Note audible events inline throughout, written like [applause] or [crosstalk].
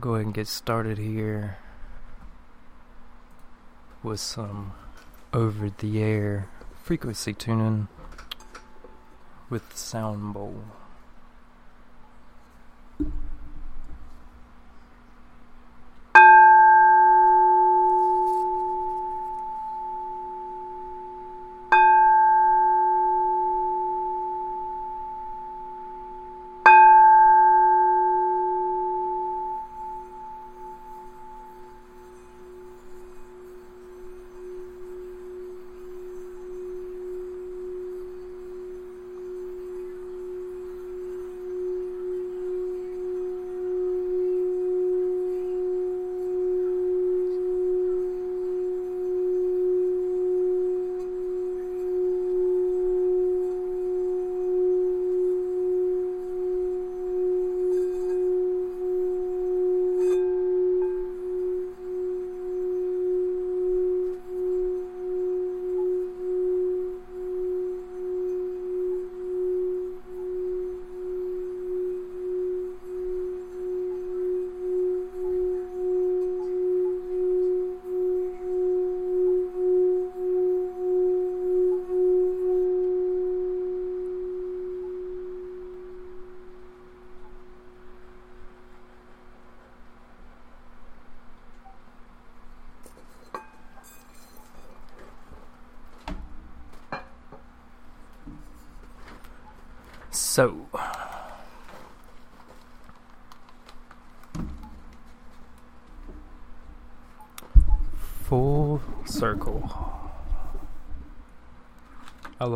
go ahead and get started here with some over the air frequency tuning with Sound Bowl.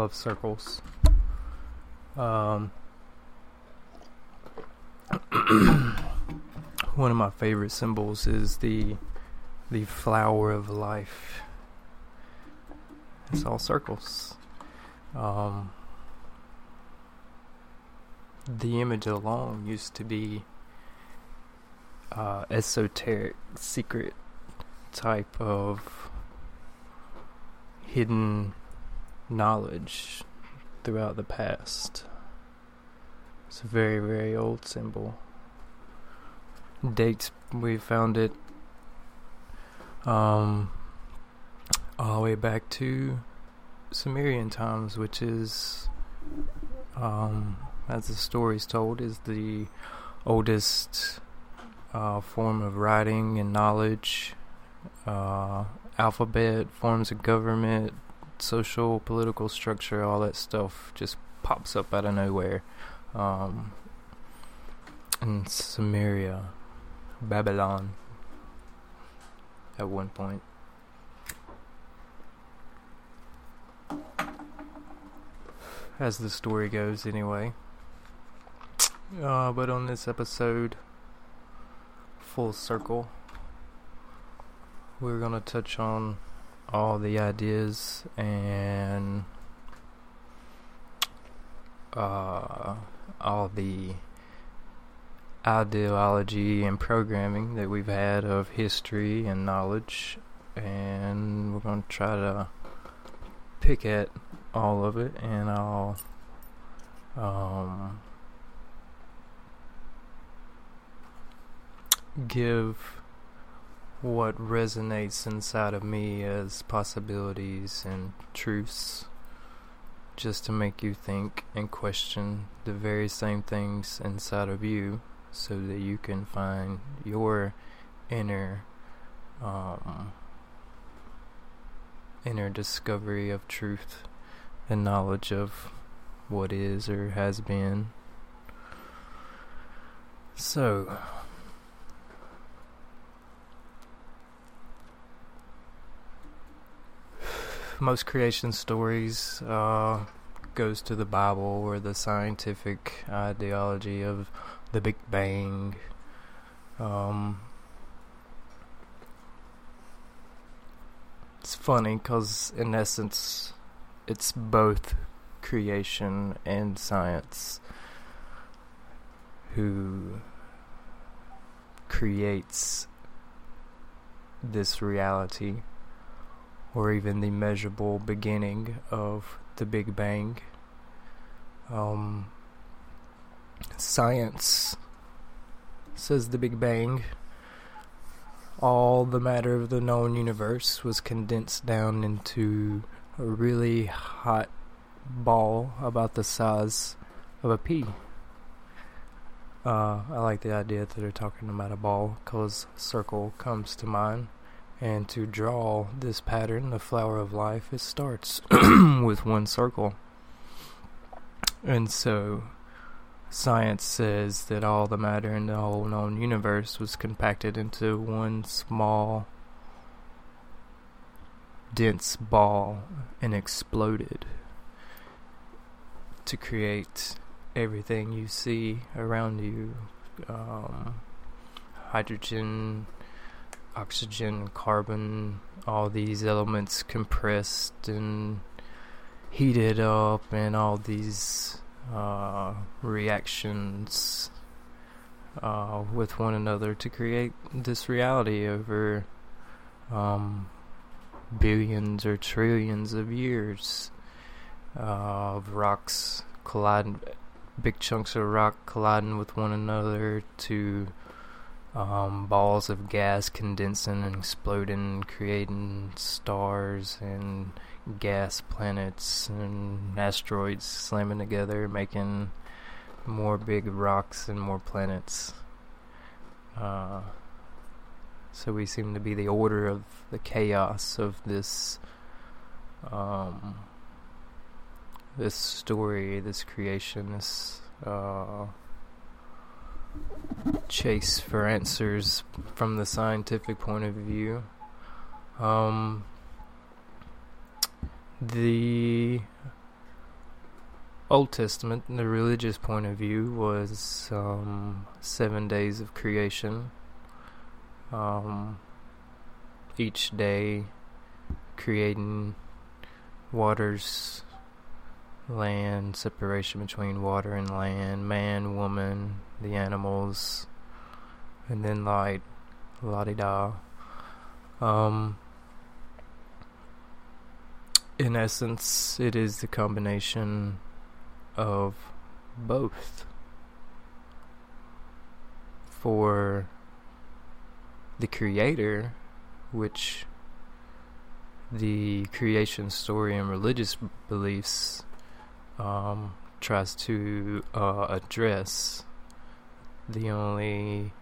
Love circles. Um, [clears throat] one of my favorite symbols is the the flower of life. It's all circles. Um, the image alone used to be uh, esoteric, secret type of hidden knowledge throughout the past. It's a very, very old symbol. Dates we found it um, all the way back to Sumerian times, which is um, as the story is told, is the oldest uh, form of writing and knowledge, uh, alphabet, forms of government, social, political structure, all that stuff just pops up out of nowhere. Um, in Sumeria, Babylon, at one point. As the story goes, anyway. Uh, but on this episode, Full Circle, we're going to touch on all the ideas and uh, all the ideology and programming that we've had of history and knowledge, and we're going to try to pick at all of it, and I'll um, give what resonates inside of me as possibilities and truths just to make you think and question the very same things inside of you so that you can find your inner um, inner discovery of truth and knowledge of what is or has been. So most creation stories uh, goes to the Bible or the scientific ideology of the Big Bang. Um, it's funny because, in essence, it's both creation and science who creates this reality or even the measurable beginning of the Big Bang. Um, science says the Big Bang all the matter of the known universe was condensed down into a really hot ball about the size of a pea. Uh, I like the idea that they're talking about a ball because circle comes to mind. And to draw this pattern, the flower of life, it starts [clears throat] with one circle. And so science says that all the matter in the whole known universe was compacted into one small, dense ball and exploded to create everything you see around you um, hydrogen, oxygen, carbon, all these elements compressed and heated up, and all these uh, reactions uh, with one another to create this reality over um, billions or trillions of years uh, of rocks colliding, big chunks of rock colliding with one another to um, balls of gas condensing and exploding, creating stars and gas planets and asteroids slamming together, making more big rocks and more planets. Uh, so we seem to be the order of the chaos of this um, this story, this creation, this uh, chase for answers from the scientific point of view. Um, the Old Testament, the religious point of view, was um, seven days of creation. Um, each day creating waters, land, separation between water and land, man, woman, the animals, and then light, la di da. Um, in essence, it is the combination of both. For the creator, which the creation story and religious beliefs um, tries to uh, address, the only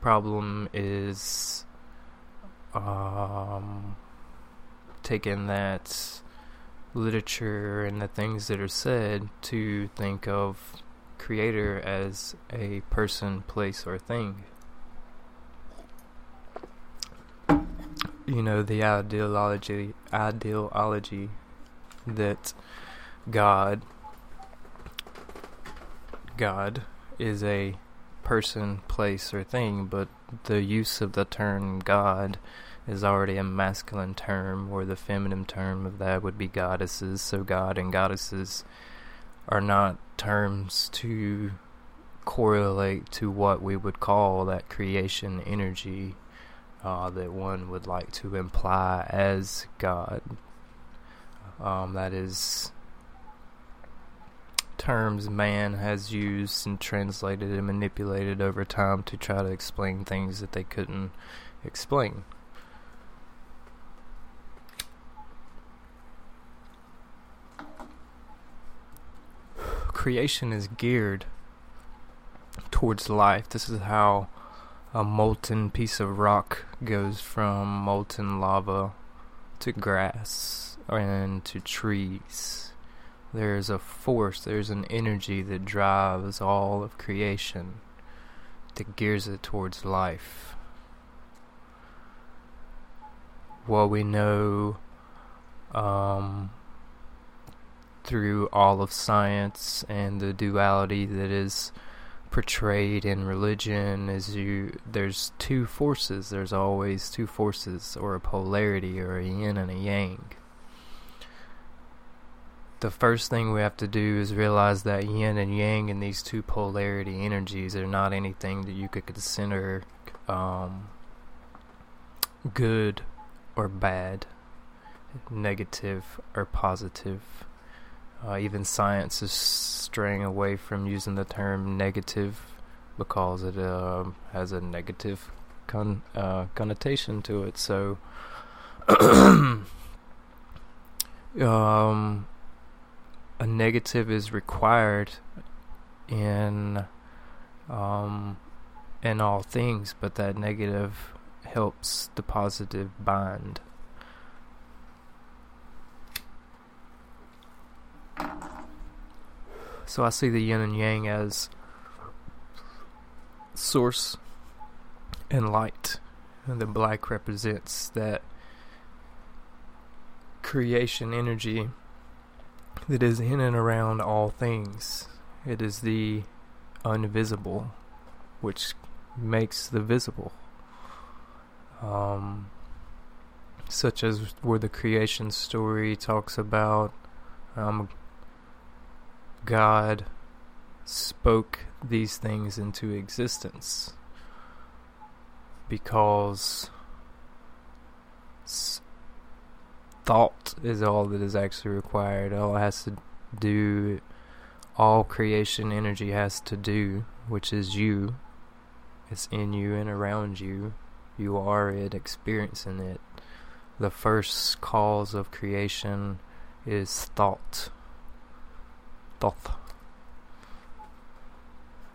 problem is um, taking that literature and the things that are said to think of creator as a person, place, or thing. You know, the ideology ideology that God God is a person, place, or thing, but the use of the term God is already a masculine term, or the feminine term of that would be goddesses. So, God and goddesses are not terms to correlate to what we would call that creation energy uh, that one would like to imply as God. Um, that is terms man has used and translated and manipulated over time to try to explain things that they couldn't explain. creation is geared towards life. This is how a molten piece of rock goes from molten lava to grass and to trees. There's a force, there's an energy that drives all of creation, that gears it towards life. What we know um, through all of science and the duality that is portrayed in religion is you there's two forces there's always two forces or a polarity or a yin and a yang the first thing we have to do is realize that yin and yang and these two polarity energies are not anything that you could consider um, good or bad negative or positive uh, even science is straying away from using the term negative because it uh, has a negative con- uh, connotation to it. So, [coughs] um, a negative is required in um, in all things, but that negative helps the positive bind. So I see the yin and yang as source and light, and the black represents that creation energy that is in and around all things. It is the invisible, which makes the visible. Um, such as where the creation story talks about um, God spoke these things into existence because thought is all that is actually required. All it has to do, all creation energy has to do, which is you. It's in you and around you. You are it, experiencing it. The first cause of creation is thought. Thought.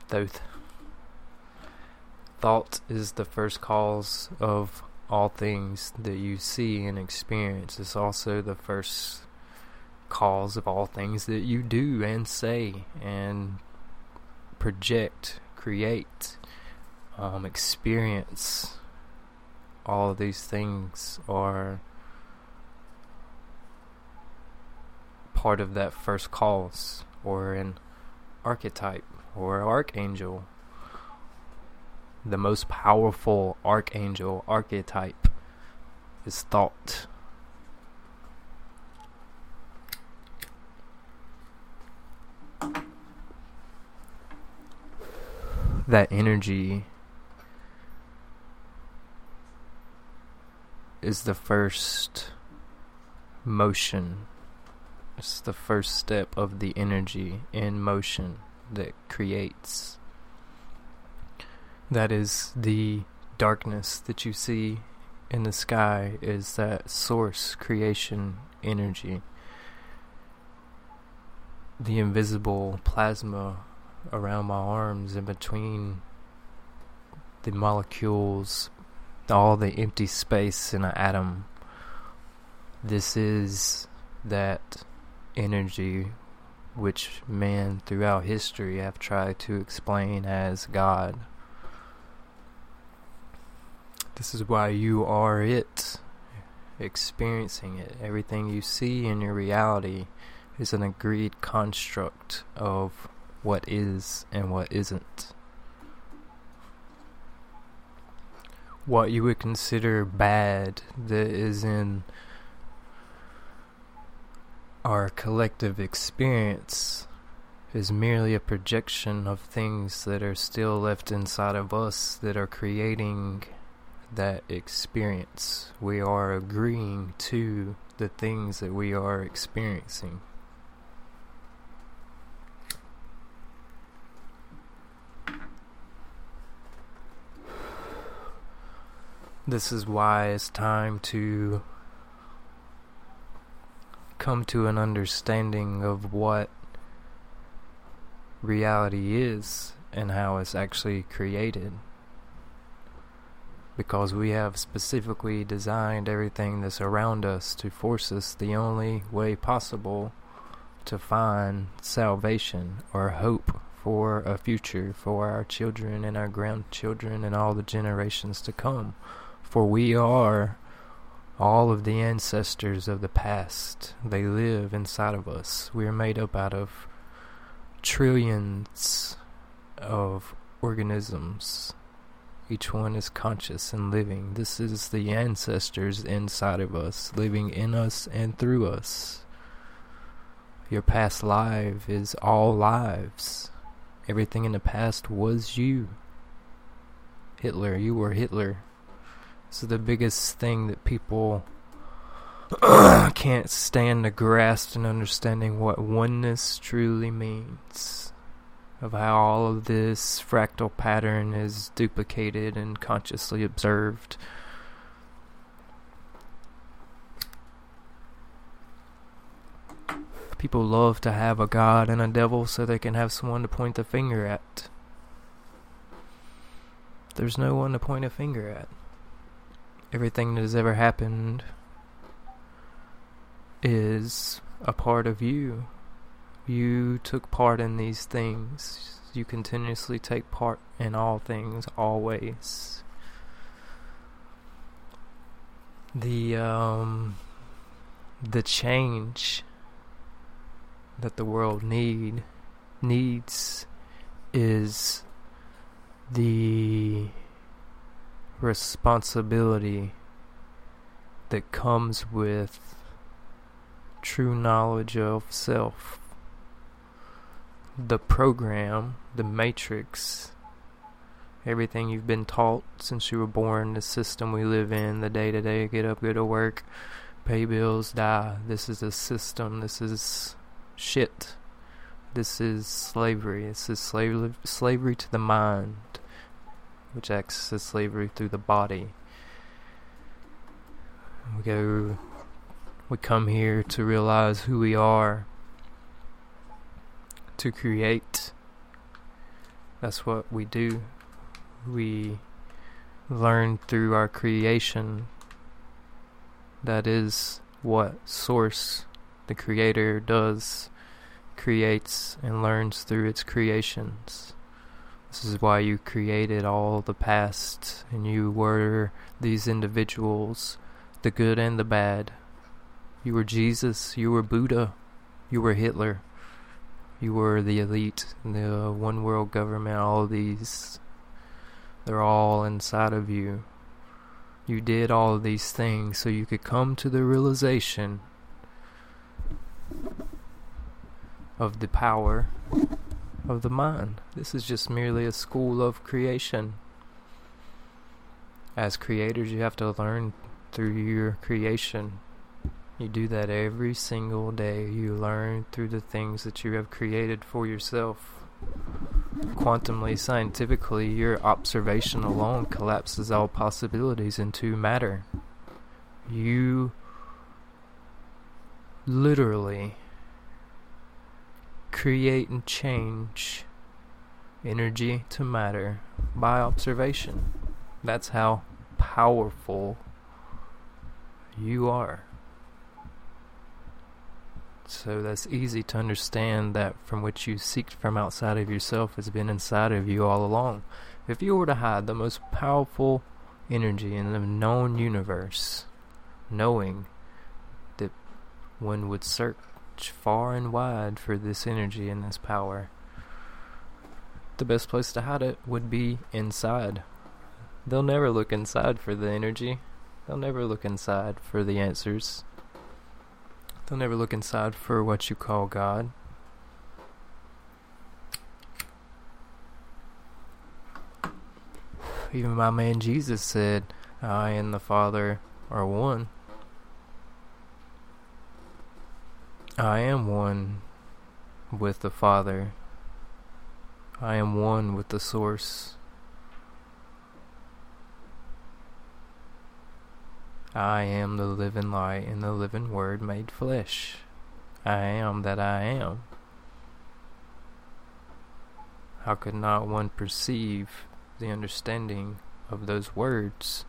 Thoth. Thought is the first cause of all things that you see and experience. It's also the first cause of all things that you do and say and project, create, um, experience. All of these things are part of that first cause or an archetype or archangel the most powerful archangel archetype is thought. That energy is the first motion. It's the first step of the energy in motion that creates that is the darkness that you see in the sky is that source creation energy. The invisible plasma around my arms in between the molecules all the empty space in an atom this is that energy which man throughout history have tried to explain as god this is why you are it, experiencing it. Everything you see in your reality is an agreed construct of what is and what isn't. What you would consider bad that is in our collective experience is merely a projection of things that are still left inside of us that are creating that experience. We are agreeing to the things that we are experiencing. This is why it's time to come to an understanding of what reality is and how it's actually created because we have specifically designed everything that's around us to force us the only way possible to find salvation or hope for a future for our children and our grandchildren and all the generations to come. For we are all of the ancestors of the past. They live inside of us. We are made up out of trillions of organisms each one is conscious and living. This is the ancestors inside of us, living in us and through us. Your past life is all lives. Everything in the past was you. Hitler, you were Hitler. So the biggest thing that people [coughs] can't stand to grasp and understanding what oneness truly means. Of how all of this fractal pattern is duplicated and consciously observed. People love to have a god and a devil so they can have someone to point the finger at. There's no one to point a finger at. Everything that has ever happened is a part of you. You took part in these things. You continuously take part in all things, always. The um the change that the world need needs is the responsibility that comes with true knowledge of self. The program, the matrix, everything you've been taught since you were born, the system we live in, the day to day, get up, go to work, pay bills, die. This is a system. This is shit. This is slavery. This is slavery, slavery to the mind, which acts as slavery through the body. We go, we come here to realize who we are, to create. That's what we do. We learn through our creation. That is what Source the Creator does, creates and learns through its creations. This is why you created all the past, and you were these individuals, the good and the bad. You were Jesus, you were Buddha, you were Hitler, you were the elite, the one world government, all of these. They're all inside of you. You did all of these things so you could come to the realization of the power of the mind. This is just merely a school of creation. As creators, you have to learn through your creation. You do that every single day. You learn through the things that you have created for yourself. Quantumly, scientifically, your observation alone collapses all possibilities into matter. You literally create and change energy to matter by observation. That's how powerful you are. So that's easy to understand that from which you seek from outside of yourself has been inside of you all along. If you were to hide the most powerful energy in the known universe, knowing that one would search far and wide for this energy and this power. The best place to hide it would be inside. They'll never look inside for the energy. They'll never look inside for the answers. They'll never look inside for what you call God. Even my man Jesus said, I and the Father are one. I am one with the Father. I am one with the Source. I am the living light and the living Word made flesh. I am that I am. How could not one perceive the understanding of those words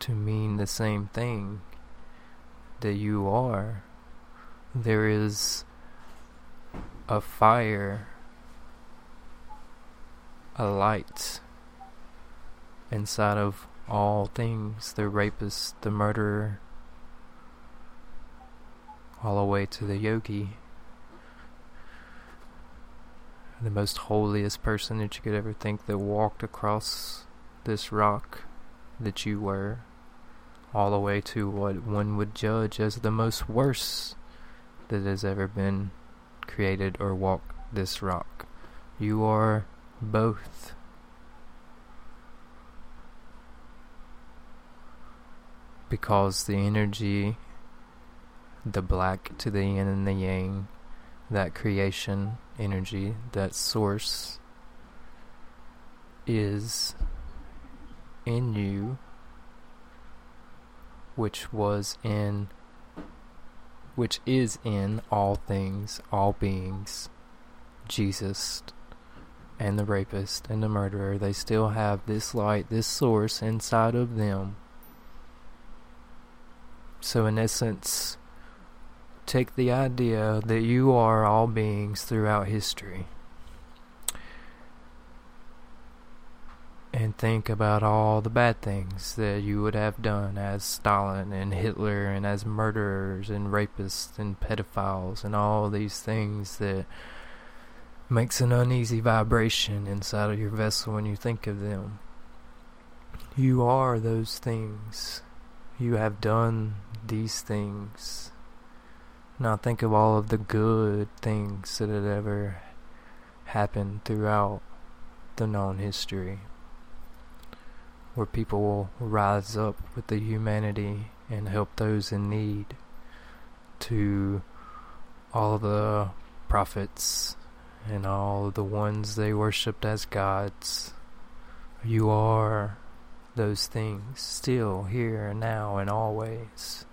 to mean the same thing that you are? there is a fire, a light inside of all things the rapist, the murderer, all the way to the yogi, the most holiest person that you could ever think that walked across this rock that you were, all the way to what one would judge as the most worst that has ever been created or walked this rock. You are both. Because the energy, the black to the yin and the yang, that creation energy, that source, is in you, which was in, which is in all things, all beings, Jesus and the rapist and the murderer, they still have this light, this source inside of them. So, in essence, take the idea that you are all beings throughout history and think about all the bad things that you would have done as Stalin and Hitler and as murderers and rapists and pedophiles and all these things that makes an uneasy vibration inside of your vessel when you think of them. You are those things. You have done these things. Now think of all of the good things that had ever happened throughout the known history. Where people will rise up with the humanity and help those in need. To all the prophets and all the ones they worshipped as gods. You are those things still here and now and always.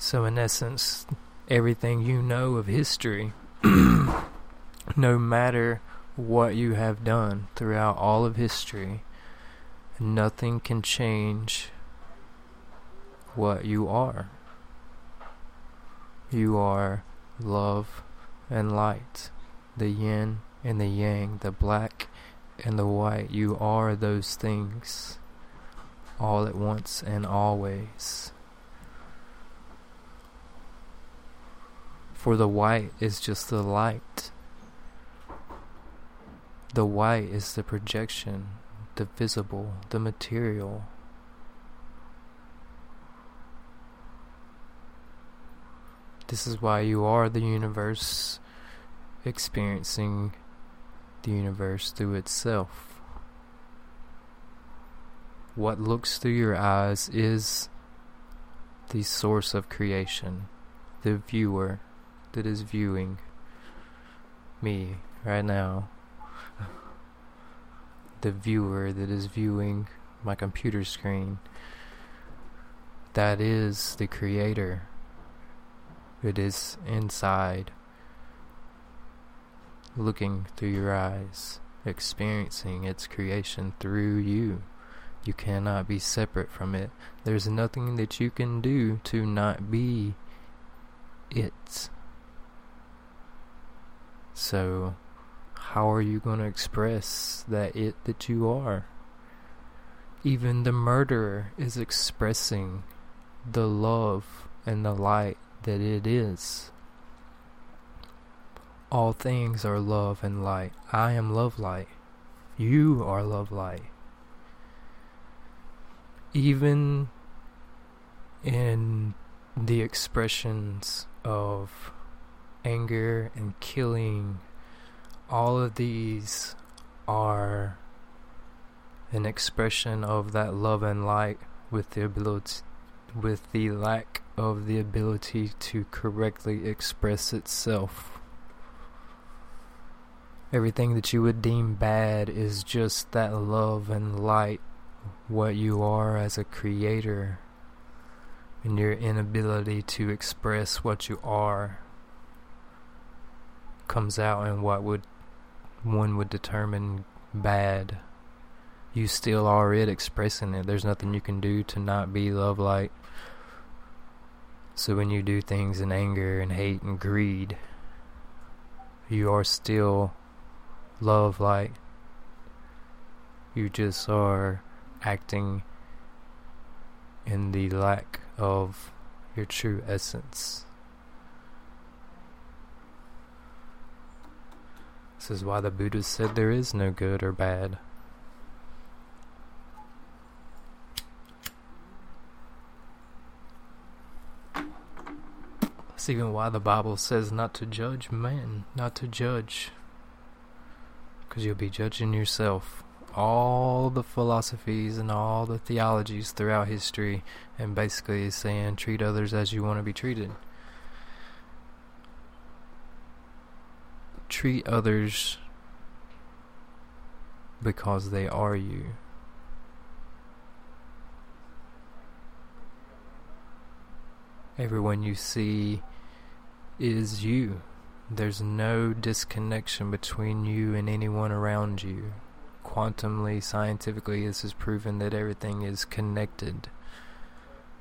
So, in essence, everything you know of history, [clears throat] no matter what you have done throughout all of history, nothing can change what you are. You are love and light, the yin and the yang, the black and the white. You are those things all at once and always. For the white is just the light. The white is the projection, the visible, the material. This is why you are the universe experiencing the universe through itself. What looks through your eyes is the source of creation, the viewer that is viewing me right now, [laughs] the viewer that is viewing my computer screen. That is the creator. It is inside, looking through your eyes, experiencing its creation through you. You cannot be separate from it. There's nothing that you can do to not be it. So, how are you going to express that it that you are? Even the murderer is expressing the love and the light that it is. All things are love and light. I am love light. You are love light. Even in the expressions of anger and killing, all of these are an expression of that love and light with the ability with the lack of the ability to correctly express itself. Everything that you would deem bad is just that love and light, what you are as a creator, and your inability to express what you are comes out in what would one would determine bad. You still are it expressing it. There's nothing you can do to not be love light. So when you do things in anger and hate and greed, you are still love light. You just are acting in the lack of your true essence. This is why the Buddha said there is no good or bad. That's even why the Bible says not to judge man, not to judge. Because you'll be judging yourself. All the philosophies and all the theologies throughout history, and basically saying treat others as you want to be treated. Treat others because they are you. Everyone you see is you. There's no disconnection between you and anyone around you. Quantumly, scientifically, this is proven that everything is connected.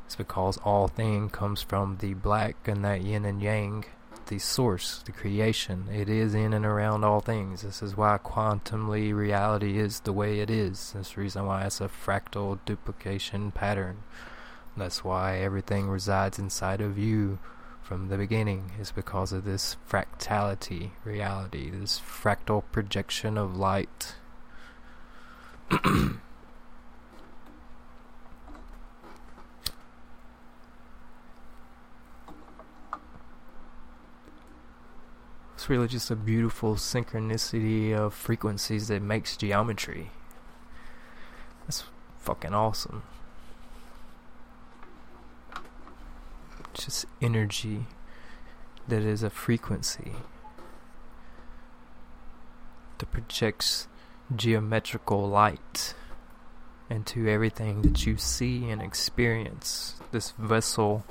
It's because all thing comes from the black and that yin and yang, the source, the creation. It is in and around all things. This is why quantumly reality is the way it is. That's the reason why it's a fractal duplication pattern. That's why everything resides inside of you from the beginning is because of this fractality reality, this fractal projection of light. [clears throat] it's really just a beautiful synchronicity of frequencies that makes geometry. That's fucking awesome. just energy that is a frequency that projects geometrical light into everything that you see and experience. This vessel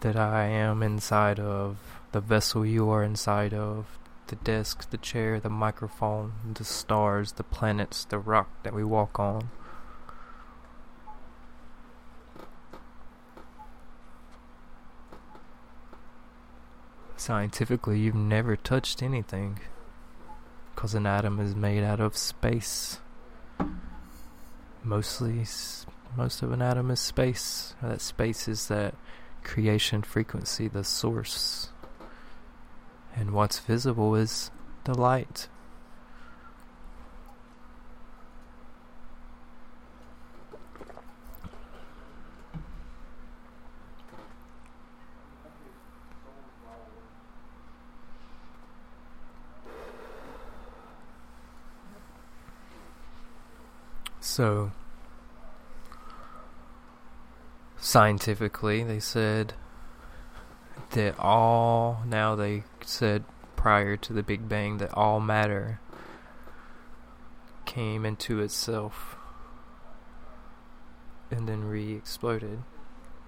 that I am inside of, the vessel you are inside of, the desk, the chair, the microphone, the stars, the planets, the rock that we walk on. Scientifically, you've never touched anything. Because an atom is made out of space. Mostly, most of an atom is space. That space is that creation frequency, the source. And what's visible is the light. So, scientifically, they said that all, now they said prior to the Big Bang, that all matter came into itself and then re exploded.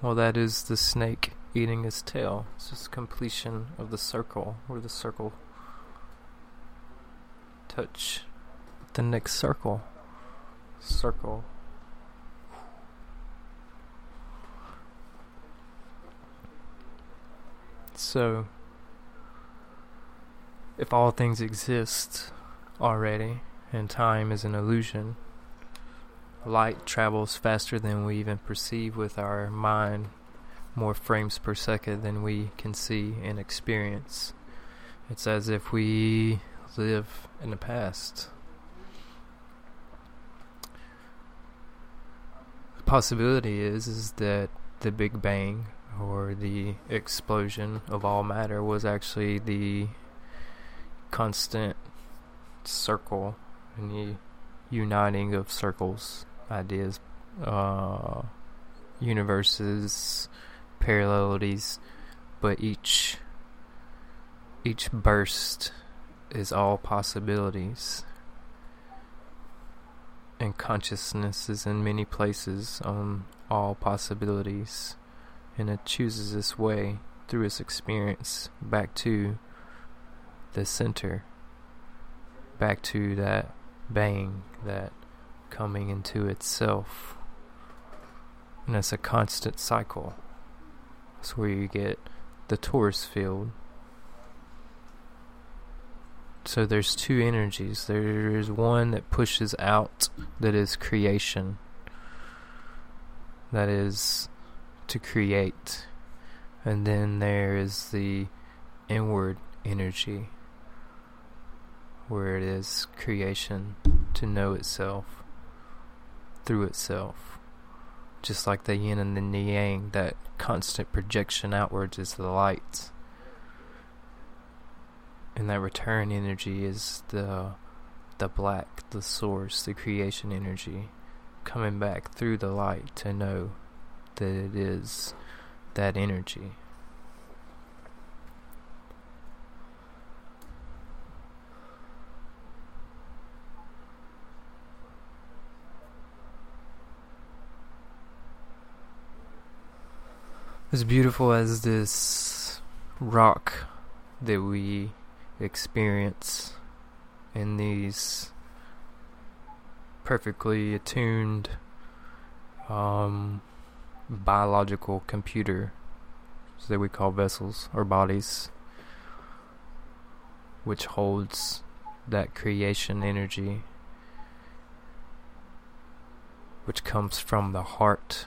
Well, that is the snake eating its tail. It's just completion of the circle, where the circle touch the next circle circle. So, if all things exist already and time is an illusion, light travels faster than we even perceive with our mind, more frames per second than we can see and experience. It's as if we live in the past The possibility is is that the Big Bang or the explosion of all matter was actually the constant circle and the uniting of circles, ideas, uh, universes, parallelities, but each each burst is all possibilities. And consciousness is in many places on all possibilities, and it chooses its way through its experience back to the center, back to that bang, that coming into itself. And it's a constant cycle. It's where you get the torus field so there's two energies. There's one that pushes out, that is creation. That is to create. And then there is the inward energy, where it is creation to know itself through itself. Just like the yin and the yang, that constant projection outwards is the light and that return energy is the the black, the source, the creation energy coming back through the light to know that it is that energy. As beautiful as this rock that we experience in these perfectly attuned um, biological computer that we call vessels or bodies, which holds that creation energy, which comes from the heart.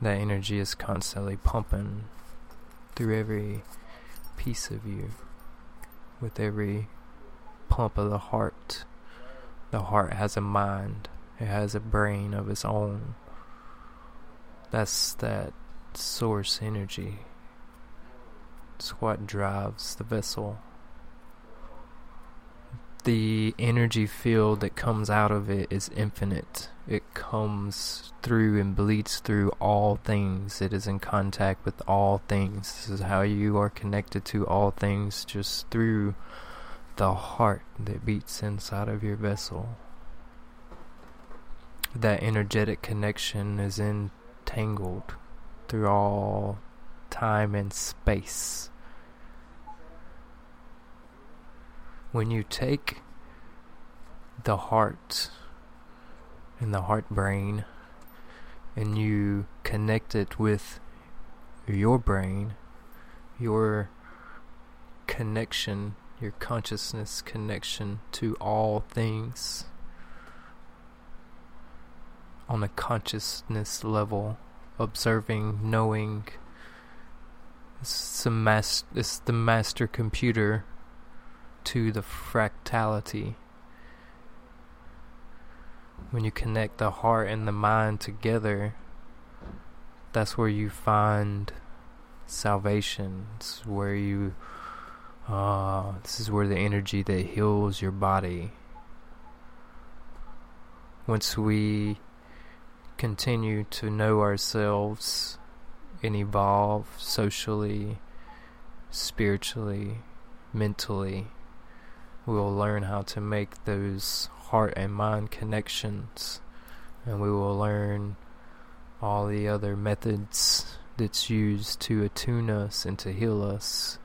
That energy is constantly pumping through every piece of you, with every pump of the heart. The heart has a mind, it has a brain of its own. That's that source energy. It's what drives the vessel. The energy field that comes out of it is infinite. It comes through and bleeds through all things. It is in contact with all things. This is how you are connected to all things just through the heart that beats inside of your vessel. That energetic connection is entangled through all time and space. When you take the heart and the heart brain and you connect it with your brain, your connection, your consciousness connection to all things on a consciousness level observing, knowing. It's, mas- it's the master computer to the fractality. When you connect the heart and the mind together, that's where you find salvation. It's where you. Uh, this is where the energy that heals your body. Once we continue to know ourselves and evolve socially, spiritually, mentally, we will learn how to make those heart and mind connections, and we will learn all the other methods that's used to attune us and to heal us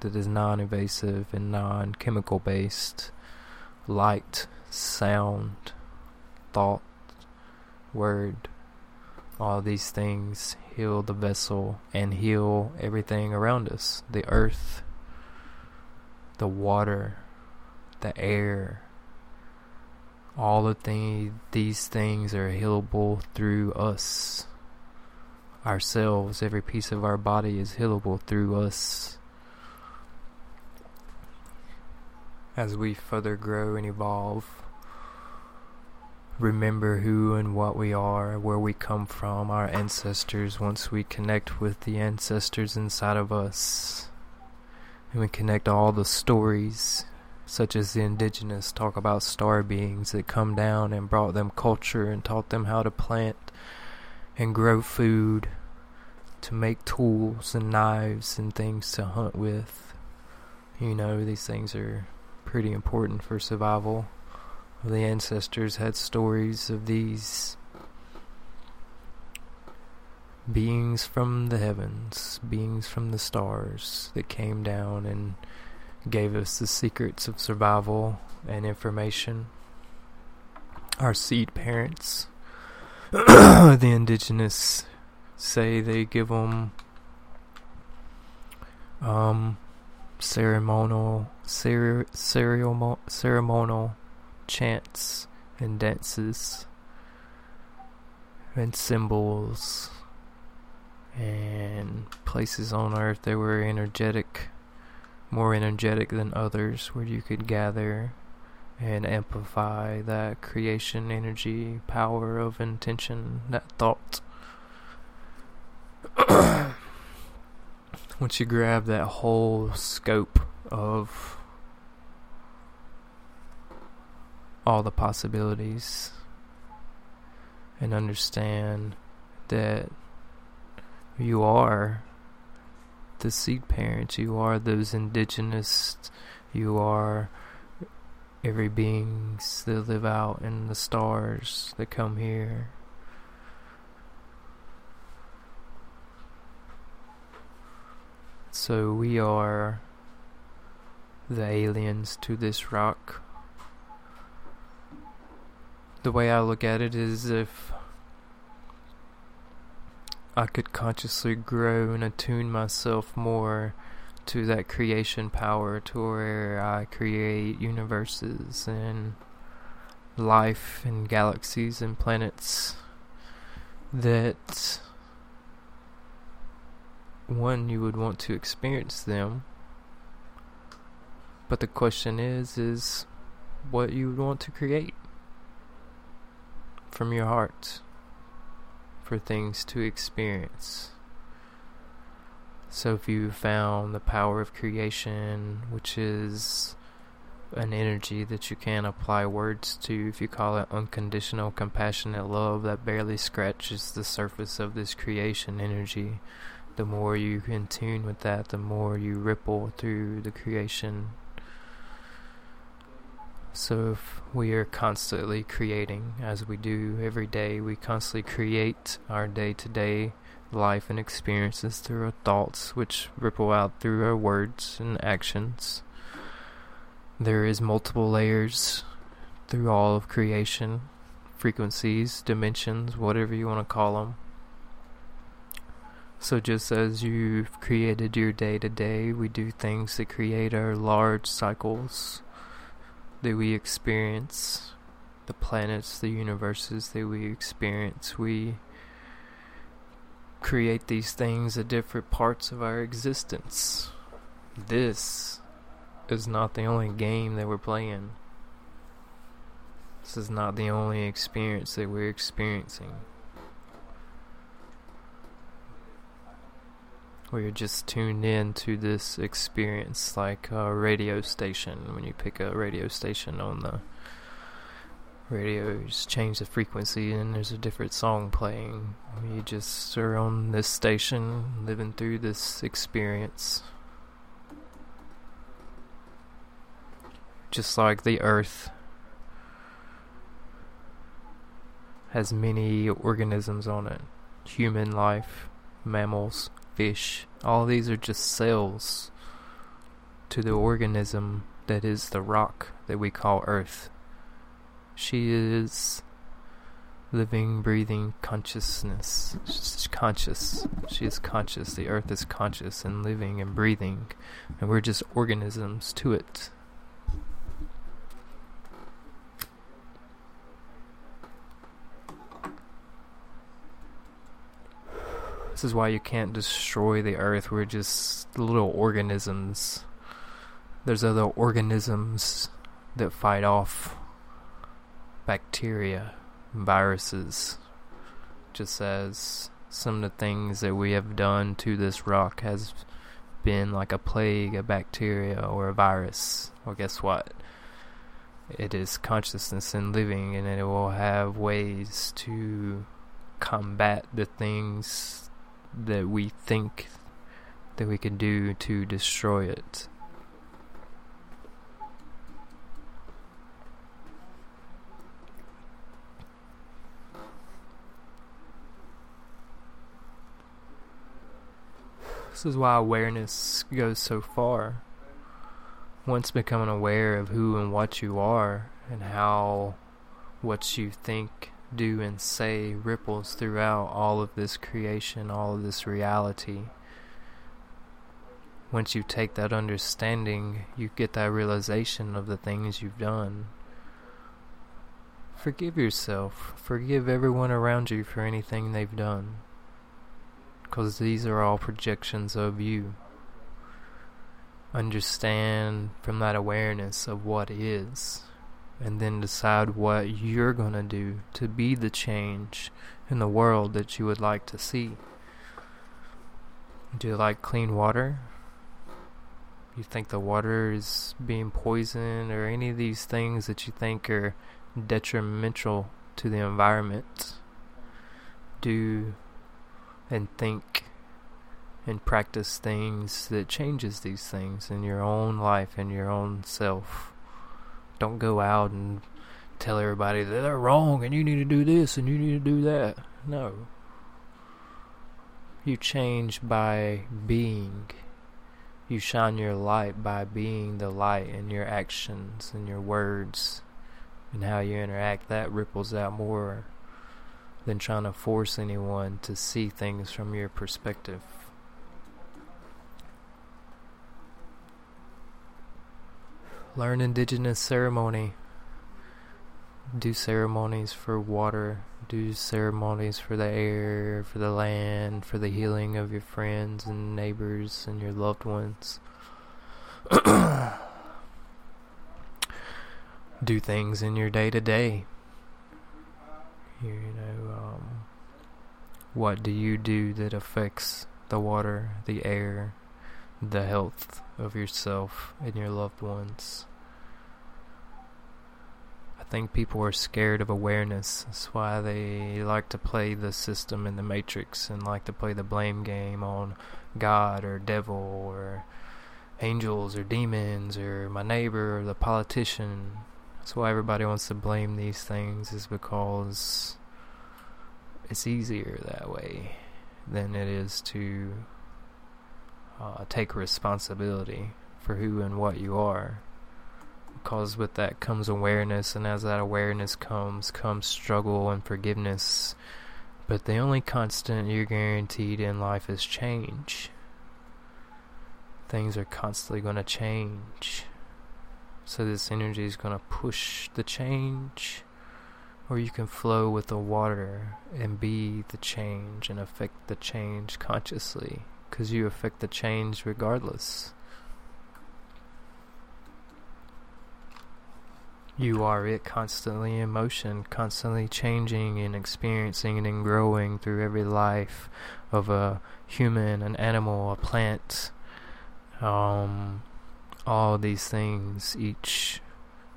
that is non invasive and non chemical based, light, sound, thought, word. All these things heal the vessel and heal everything around us the earth, the water, the air. All of the, these things are healable through us. Ourselves, every piece of our body is healable through us. As we further grow and evolve, remember who and what we are, where we come from, our ancestors, once we connect with the ancestors inside of us. And we connect all the stories, such as the indigenous talk about star beings that come down and brought them culture and taught them how to plant and grow food, to make tools and knives and things to hunt with. You know, these things are pretty important for survival the ancestors had stories of these beings from the heavens, beings from the stars that came down and gave us the secrets of survival and information. Our seed parents, [coughs] the indigenous, say they give them um, ceremonial, cere- ceremonial, ceremonial chants and dances and symbols and places on earth that were energetic, more energetic than others, where you could gather and amplify that creation energy, power of intention, that thought. [coughs] Once you grab that whole scope of all the possibilities and understand that you are the seed parents, you are those indigenous, you are every beings that live out in the stars that come here. So we are the aliens to this rock. The way I look at it is if I could consciously grow and attune myself more to that creation power to where I create universes and life and galaxies and planets that one you would want to experience them. But the question is is what you would want to create from your heart for things to experience so if you found the power of creation, which is an energy that you can't apply words to, if you call it unconditional compassionate love that barely scratches the surface of this creation energy, the more you can tune with that, the more you ripple through the creation. So if we are constantly creating, as we do every day, we constantly create our day to day life and experiences through our thoughts, which ripple out through our words and actions. There is multiple layers through all of creation, frequencies, dimensions, whatever you want to call them. So just as you've created your day to day, we do things that create our large cycles that we experience, the planets, the universes that we experience. We create these things at different parts of our existence. This is not the only game that we're playing. This is not the only experience that we're experiencing. We're just tuned in to this experience like a radio station when you pick a radio station on the radios change the frequency and there's a different song playing. You just are on this station living through this experience. Just like the earth has many organisms on it human life, mammals, fish. All these are just cells to the organism that is the rock that we call Earth. She is living, breathing consciousness. She's conscious. She is conscious. The earth is conscious and living and breathing, and we're just organisms to it. This is why you can't destroy the earth. We're just little organisms. There's other organisms that fight off bacteria, viruses, just as some of the things that we have done to this rock has been like a plague, a bacteria, or a virus. Well, guess what? It is consciousness and living, and it will have ways to combat the things that we think that we can do to destroy it. This is why awareness goes so far. Once becoming aware of who and what you are, and how what you think, do, and say ripples throughout all of this creation, all of this reality. Once you take that understanding, you get that realization of the things you've done. Forgive yourself. Forgive everyone around you for anything they've done because these are all projections of you. Understand from that awareness of what is, and then decide what you're going to do to be the change in the world that you would like to see. Do you like clean water? You think the water is being poisoned, or any of these things that you think are detrimental to the environment? Do and think and practice things that changes these things in your own life and your own self. Don't go out and tell everybody that they're wrong and you need to do this and you need to do that. No. You change by being You shine your light by being the light in your actions and your words and how you interact. That ripples out more than trying to force anyone to see things from your perspective. Learn indigenous ceremony. Do ceremonies for water. Do ceremonies for the air, for the land, for the healing of your friends and neighbors and your loved ones. [clears throat] Do things in your day to day. You know, um, what do you do that affects the water, the air, the health of yourself and your loved ones. I think people are scared of awareness. That's why they like to play the system in the matrix and like to play the blame game on God or devil or angels or demons or my neighbor or the politician. That's why everybody wants to blame these things is because it's easier that way than it is to uh, take responsibility for who and what you are. Because with that comes awareness, and as that awareness comes, comes struggle and forgiveness. But the only constant you're guaranteed in life is change. Things are constantly going to change. So this energy is going to push the change. Or you can flow with the water and be the change and affect the change consciously because you affect the change regardless. You are it constantly in motion, constantly changing and experiencing and growing through every life of a human, an animal, a plant. Um, all these things, each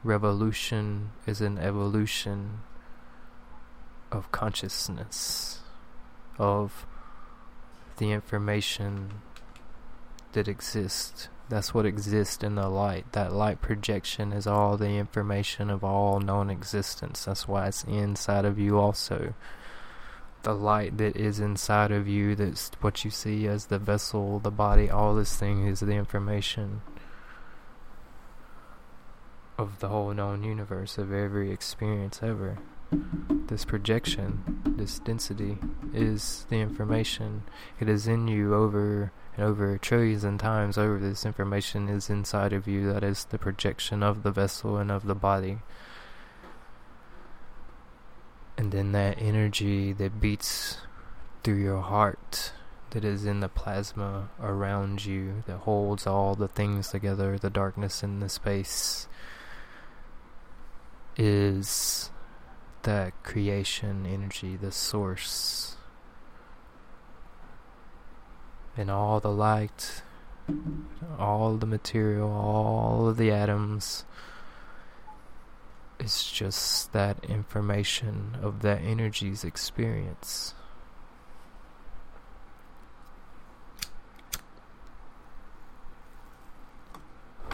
revolution is an evolution of consciousness, of the information that exists. That's what exists in the light. That light projection is all the information of all known existence. That's why it's inside of you also. The light that is inside of you, that's what you see as the vessel, the body, all this thing is the information of the whole known universe, of every experience ever this projection, this density, is the information. It is in you over and over trillions and times over. This information is inside of you. That is the projection of the vessel and of the body. And then that energy that beats through your heart, that is in the plasma around you, that holds all the things together, the darkness and the space, is that creation energy, the source, and all the light, all the material, all of the atoms. It's just that information of that energy's experience.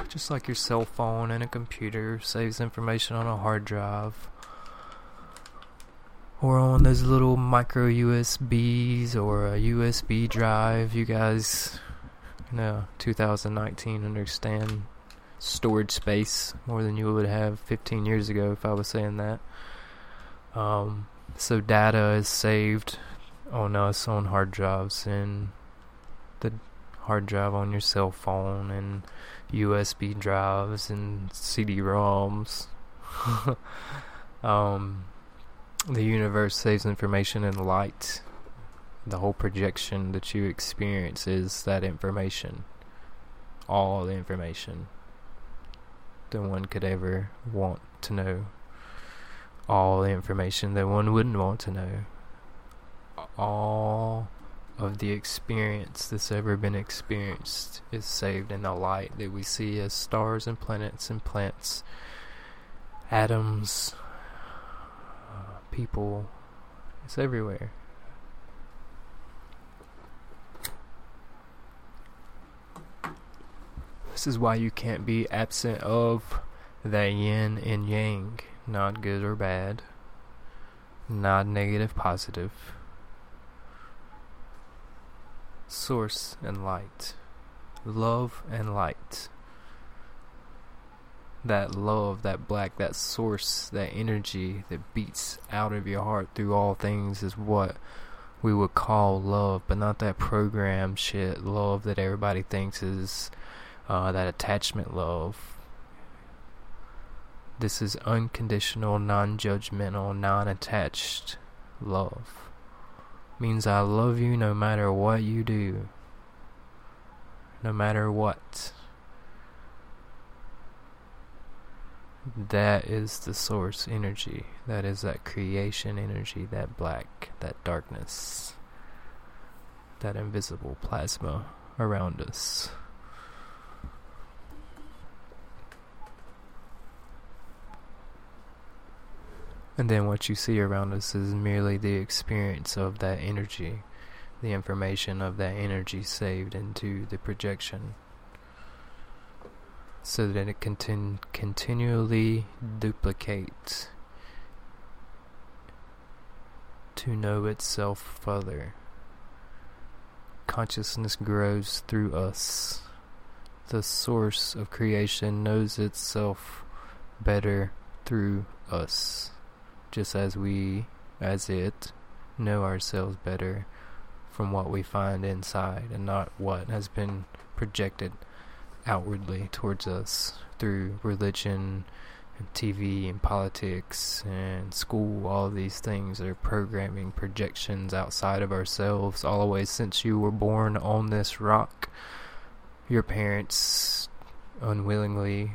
Just like your cell phone and a computer saves information on a hard drive or on those little micro USBs or a USB drive. You guys, you know, 2019 understand storage space more than you would have 15 years ago if I was saying that. Um, so data is saved on us on hard drives and the hard drive on your cell phone and USB drives and CD-ROMs. [laughs] um, the universe saves information in light. The whole projection that you experience is that information. All the information that one could ever want to know. All the information that one wouldn't want to know. All of the experience that's ever been experienced is saved in the light that we see as stars and planets and plants, atoms, people. It's everywhere. This is why you can't be absent of the yin and yang, not good or bad, not negative, positive. Source and light. love and light. That love, that black, that source, that energy that beats out of your heart through all things is what we would call love, but not that program shit love that everybody thinks is uh, that attachment love. This is unconditional, non judgmental, non attached love. Means I love you no matter what you do. No matter what. That is the source energy. That is that creation energy, that black, that darkness, that invisible plasma around us. And then what you see around us is merely the experience of that energy, the information of that energy saved into the projection, so that it can continually duplicate to know itself further. Consciousness grows through us. The source of creation knows itself better through us just as we, as it, know ourselves better from what we find inside and not what has been projected outwardly towards us through religion and TV and politics and school. All of these things are programming projections outside of ourselves. Always since you were born on this rock, your parents unwillingly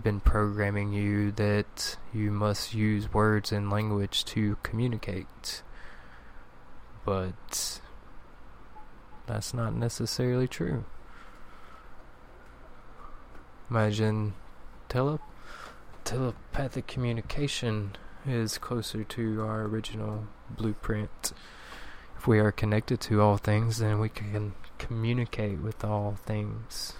been programming you that you must use words and language to communicate. But that's not necessarily true. Imagine tele- telepathic communication is closer to our original blueprint. If we are connected to all things, then we can communicate with all things.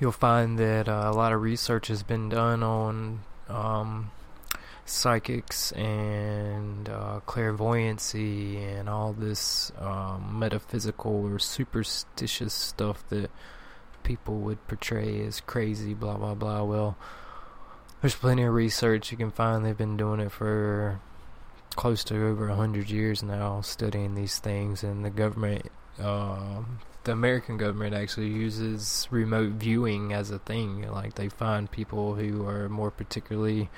you'll find that uh, a lot of research has been done on um, psychics and uh, clairvoyancy and all this um, metaphysical or superstitious stuff that people would portray as crazy, blah blah blah. Well, there's plenty of research you can find. They've been doing it for close to over a hundred years now, studying these things, and the government um, the American government actually uses remote viewing as a thing. Like they find people who are more particularly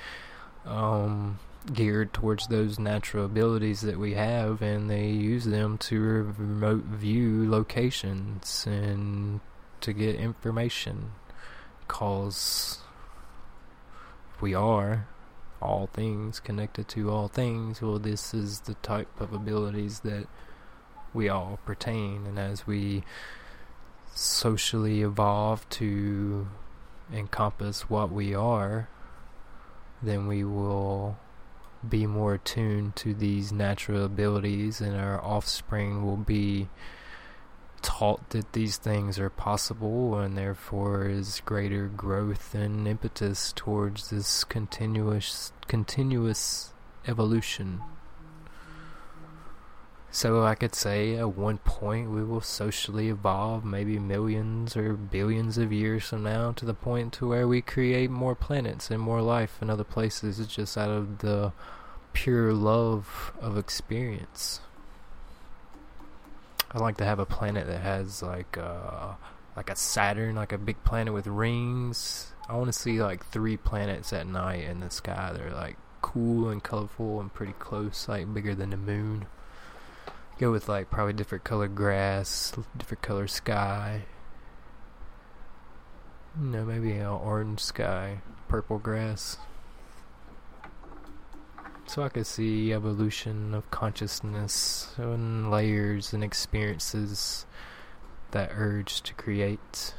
um, geared towards those natural abilities that we have, and they use them to remote view locations and to get information. Cause we are all things connected to all things. Well, this is the type of abilities that we all pertain, and as we socially evolve to encompass what we are, then we will be more attuned to these natural abilities, and our offspring will be taught that these things are possible, and therefore is greater growth and impetus towards this continuous, continuous evolution. So I could say at one point we will socially evolve maybe millions or billions of years from now to the point to where we create more planets and more life in other places just out of the pure love of experience. I'd like to have a planet that has like uh like a Saturn, like a big planet with rings. I want to see like three planets at night in the sky. They're like cool and colorful and pretty close, like bigger than the moon. Go with like probably different color grass, different color sky. Know, maybe an orange sky, purple grass. So I could see evolution of consciousness and layers and experiences that urge to create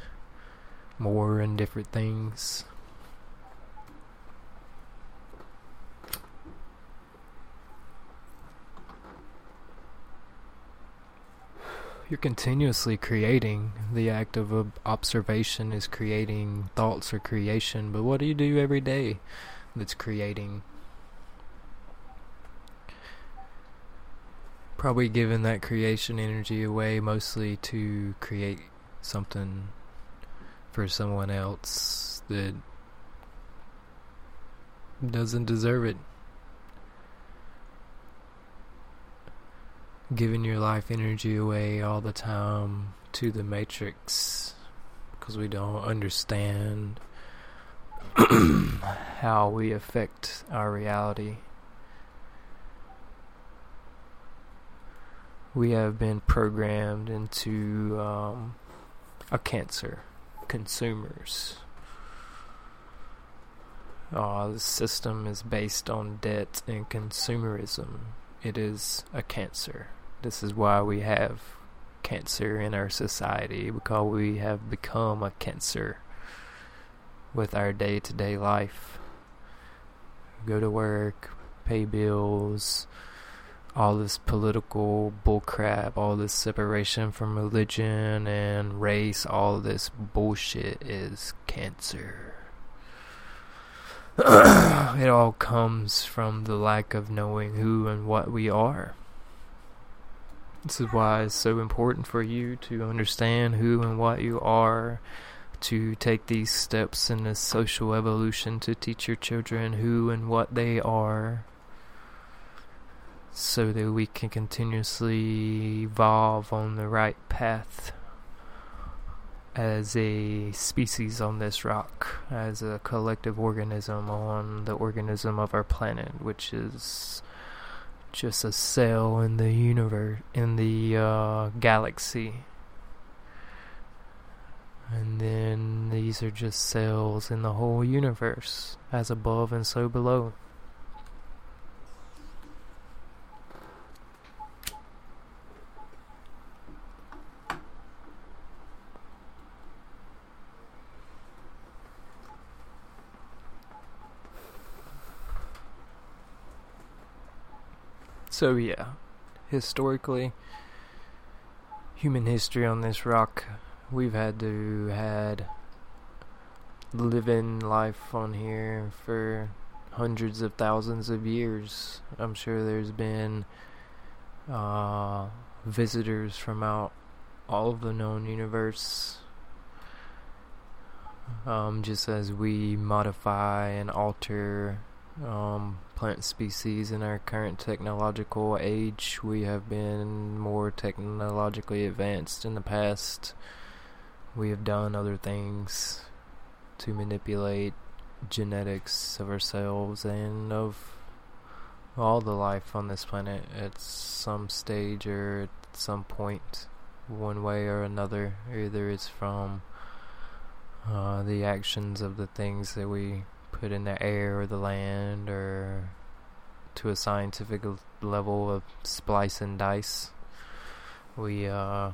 more and different things. You're continuously creating. The act of observation is creating thoughts or creation, but what do you do every day? that's creating. Probably giving that creation energy away mostly to create something for someone else that doesn't deserve it. Giving your life energy away all the time to the matrix because we don't understand [clears throat] how we affect our reality. We have been programmed into um, a cancer, consumers. Uh, the system is based on debt and consumerism. It is a cancer. This is why we have cancer in our society because we have become a cancer with our day to day life. Go to work, pay bills, all this political bullcrap, all this separation from religion and race, all this bullshit is cancer. [clears throat] it all comes from the lack of knowing who and what we are. This is why it's so important for you to understand who and what you are, to take these steps in this social evolution to teach your children who and what they are, so that we can continuously evolve on the right path as a species on this rock, as a collective organism on the organism of our planet, which is just a cell in the universe, in the uh, galaxy. And then these are just cells in the whole universe, as above and so below. So yeah, historically, human history on this rock, we've had to had living life on here for hundreds of thousands of years. I'm sure there's been uh, visitors from out all of the known universe. Um, just as we modify and alter um, plant species in our current technological age. We have been more technologically advanced in the past. We have done other things to manipulate genetics of ourselves and of all the life on this planet at some stage or at some point, one way or another. Either it's from uh, the actions of the things that we put in the air or the land or to a scientific level of splice and dice. We uh,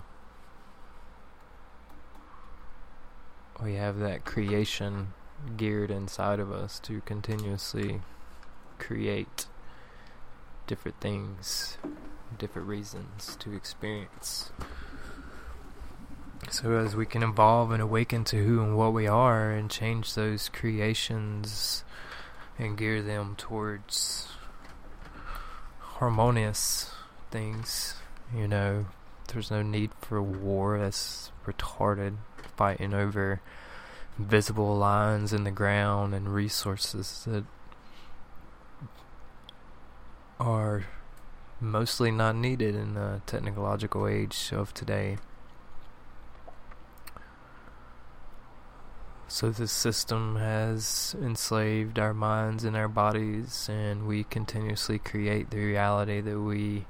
we have that creation geared inside of us to continuously create different things, different reasons to experience. So, as we can evolve and awaken to who and what we are and change those creations and gear them towards harmonious things, you know, there's no need for war. That's retarded. Fighting over visible lines in the ground and resources that are mostly not needed in the technological age of today. So this system has enslaved our minds and our bodies, and we continuously create the reality that we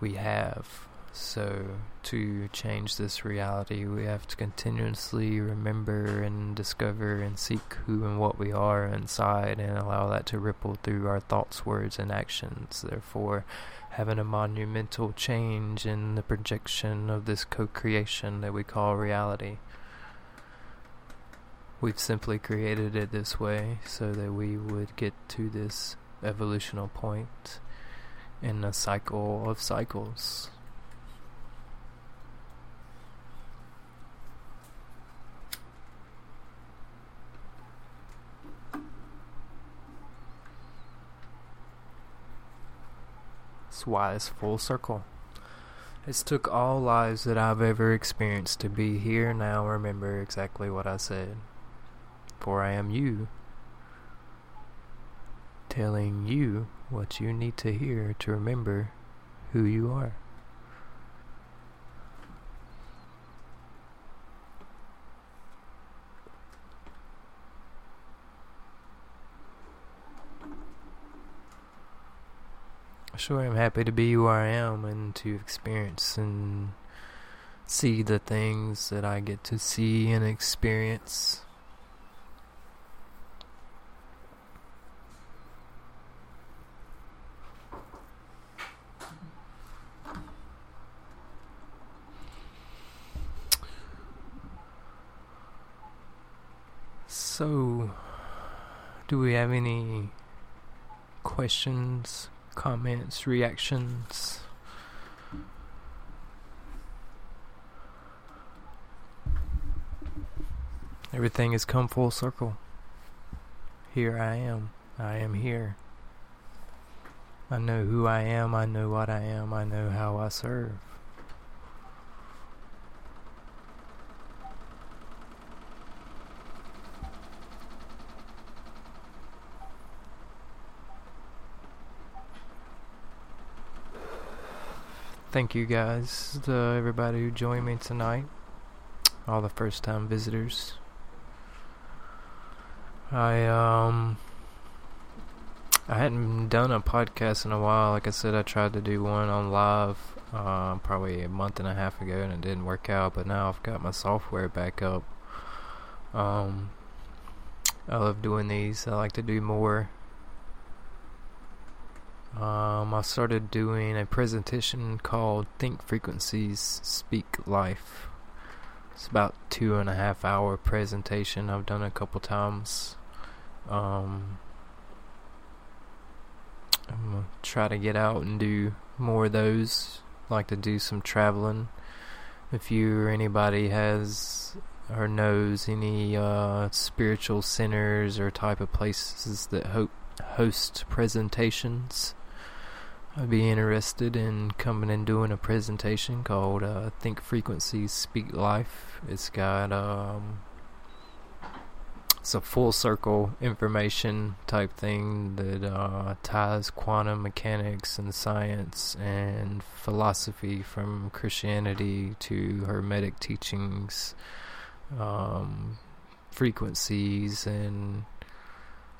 we have. So to change this reality, we have to continuously remember and discover and seek who and what we are inside, and allow that to ripple through our thoughts, words, and actions. Therefore, having a monumental change in the projection of this co-creation that we call reality. We've simply created it this way so that we would get to this evolutional point in a cycle of cycles. That's why it's full circle. It's took all lives that I've ever experienced to be here now remember exactly what I said. For I am you, telling you what you need to hear to remember who you are. Sure, I'm happy to be who I am and to experience and see the things that I get to see and experience. So, do we have any questions, comments, reactions? Everything has come full circle. Here I am. I am here. I know who I am. I know what I am. I know how I serve. Thank you guys, to everybody who joined me tonight, all the first time visitors. I um I hadn't done a podcast in a while. Like I said, I tried to do one on live uh, probably a month and a half ago, and it didn't work out. But now I've got my software back up. Um, I love doing these. I like to do more. Um, I started doing a presentation called Think Frequencies, Speak Life. It's about two and a half hour presentation. I've done a couple times. Um, I'm gonna try to get out and do more of those. Like to do some traveling. If you or anybody has or knows any uh, spiritual centers or type of places that ho- host presentations, I'd be interested in coming and doing a presentation called uh, Think Frequencies Speak Life. It's got um, it's a full circle information type thing that uh, ties quantum mechanics and science and philosophy from Christianity to Hermetic teachings, um, frequencies, and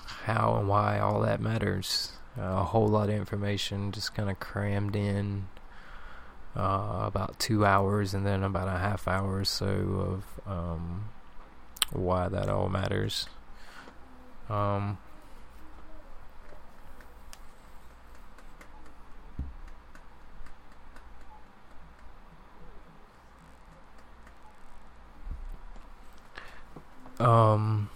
how and why all that matters a whole lot of information just kind of crammed in uh, about two hours and then about a half hour or so of um, why that all matters. Um, um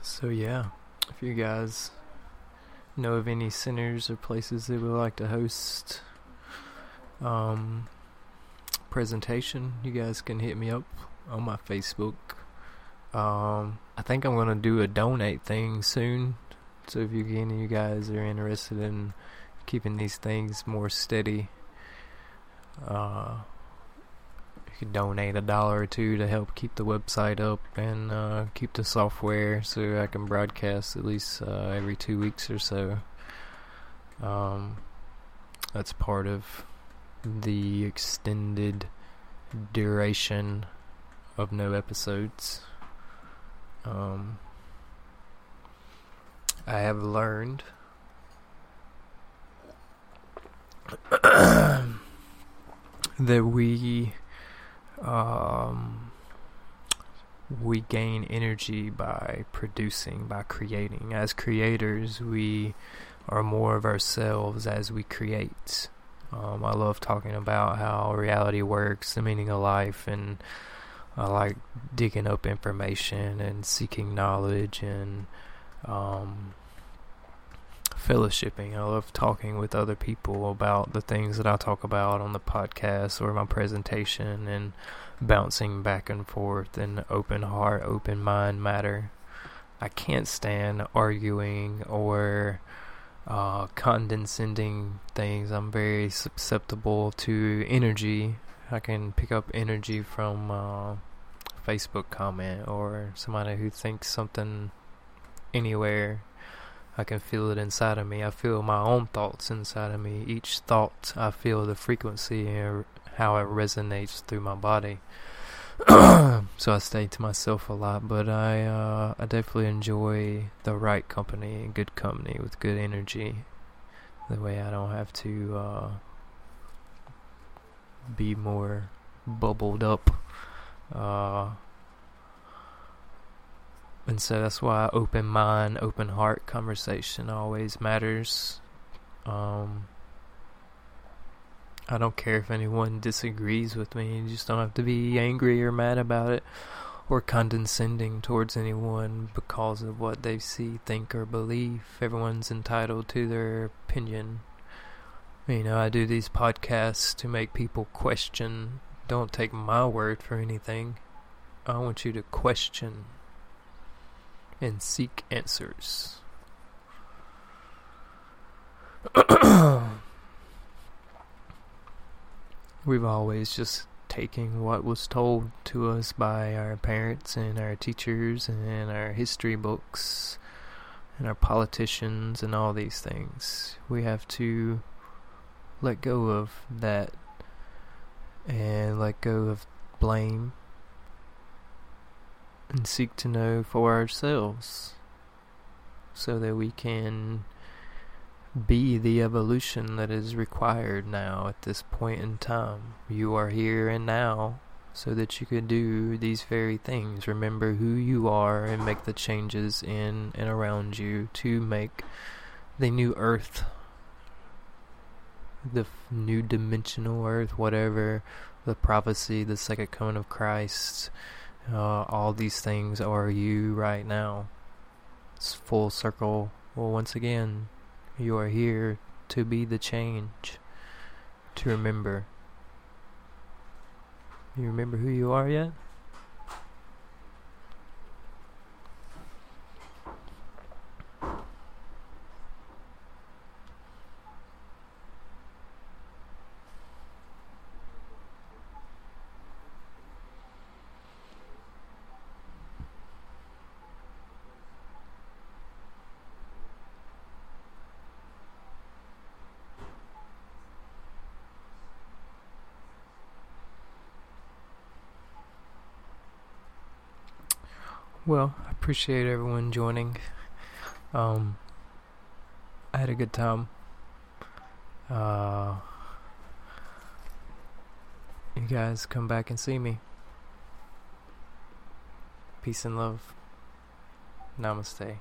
so yeah if you guys know of any centers or places that would like to host um, presentation, you guys can hit me up on my Facebook. Um, I think I'm gonna do a donate thing soon. So if you any of you guys are interested in keeping these things more steady, uh, could donate a dollar or two to help keep the website up and uh, keep the software so I can broadcast at least uh, every two weeks or so. Um, that's part of the extended duration of no episodes. Um, I have learned [coughs] that we um, we gain energy by producing, by creating. As creators, we are more of ourselves as we create. Um, I love talking about how reality works, the meaning of life, and I like digging up information and seeking knowledge and um, fellowshipping. I love talking with other people about the things that I talk about on the podcast or my presentation and bouncing back and forth and open heart, open mind matter. I can't stand arguing or uh, condescending things. I'm very susceptible to energy. I can pick up energy from uh, Facebook comment or somebody who thinks something anywhere. I can feel it inside of me. I feel my own thoughts inside of me. Each thought, I feel the frequency and how it resonates through my body. [clears throat] so I stay to myself a lot, but I uh, I definitely enjoy the right company, good company with good energy. The way I don't have to uh, be more bubbled up. Uh, and so that's why open mind, open heart conversation always matters. Um, I don't care if anyone disagrees with me. You just don't have to be angry or mad about it or condescending towards anyone because of what they see, think, or believe. Everyone's entitled to their opinion. You know, I do these podcasts to make people question. Don't take my word for anything. I want you to question and seek answers. [clears throat] we've always just taken what was told to us by our parents and our teachers and our history books and our politicians and all these things. We have to let go of that and let go of blame and seek to know for ourselves so that we can be the evolution that is required now at this point in time. You are here and now so that you could do these very things. Remember who you are and make the changes in and around you to make the new earth, the new dimensional earth, whatever the prophecy, the second coming of Christ, uh, all these things are you right now. It's full circle. Well, once again, you are here to be the change. To remember. You remember who you are yet? Well, I appreciate everyone joining. Um, I had a good time. Uh, you guys come back and see me. Peace and love. Namaste.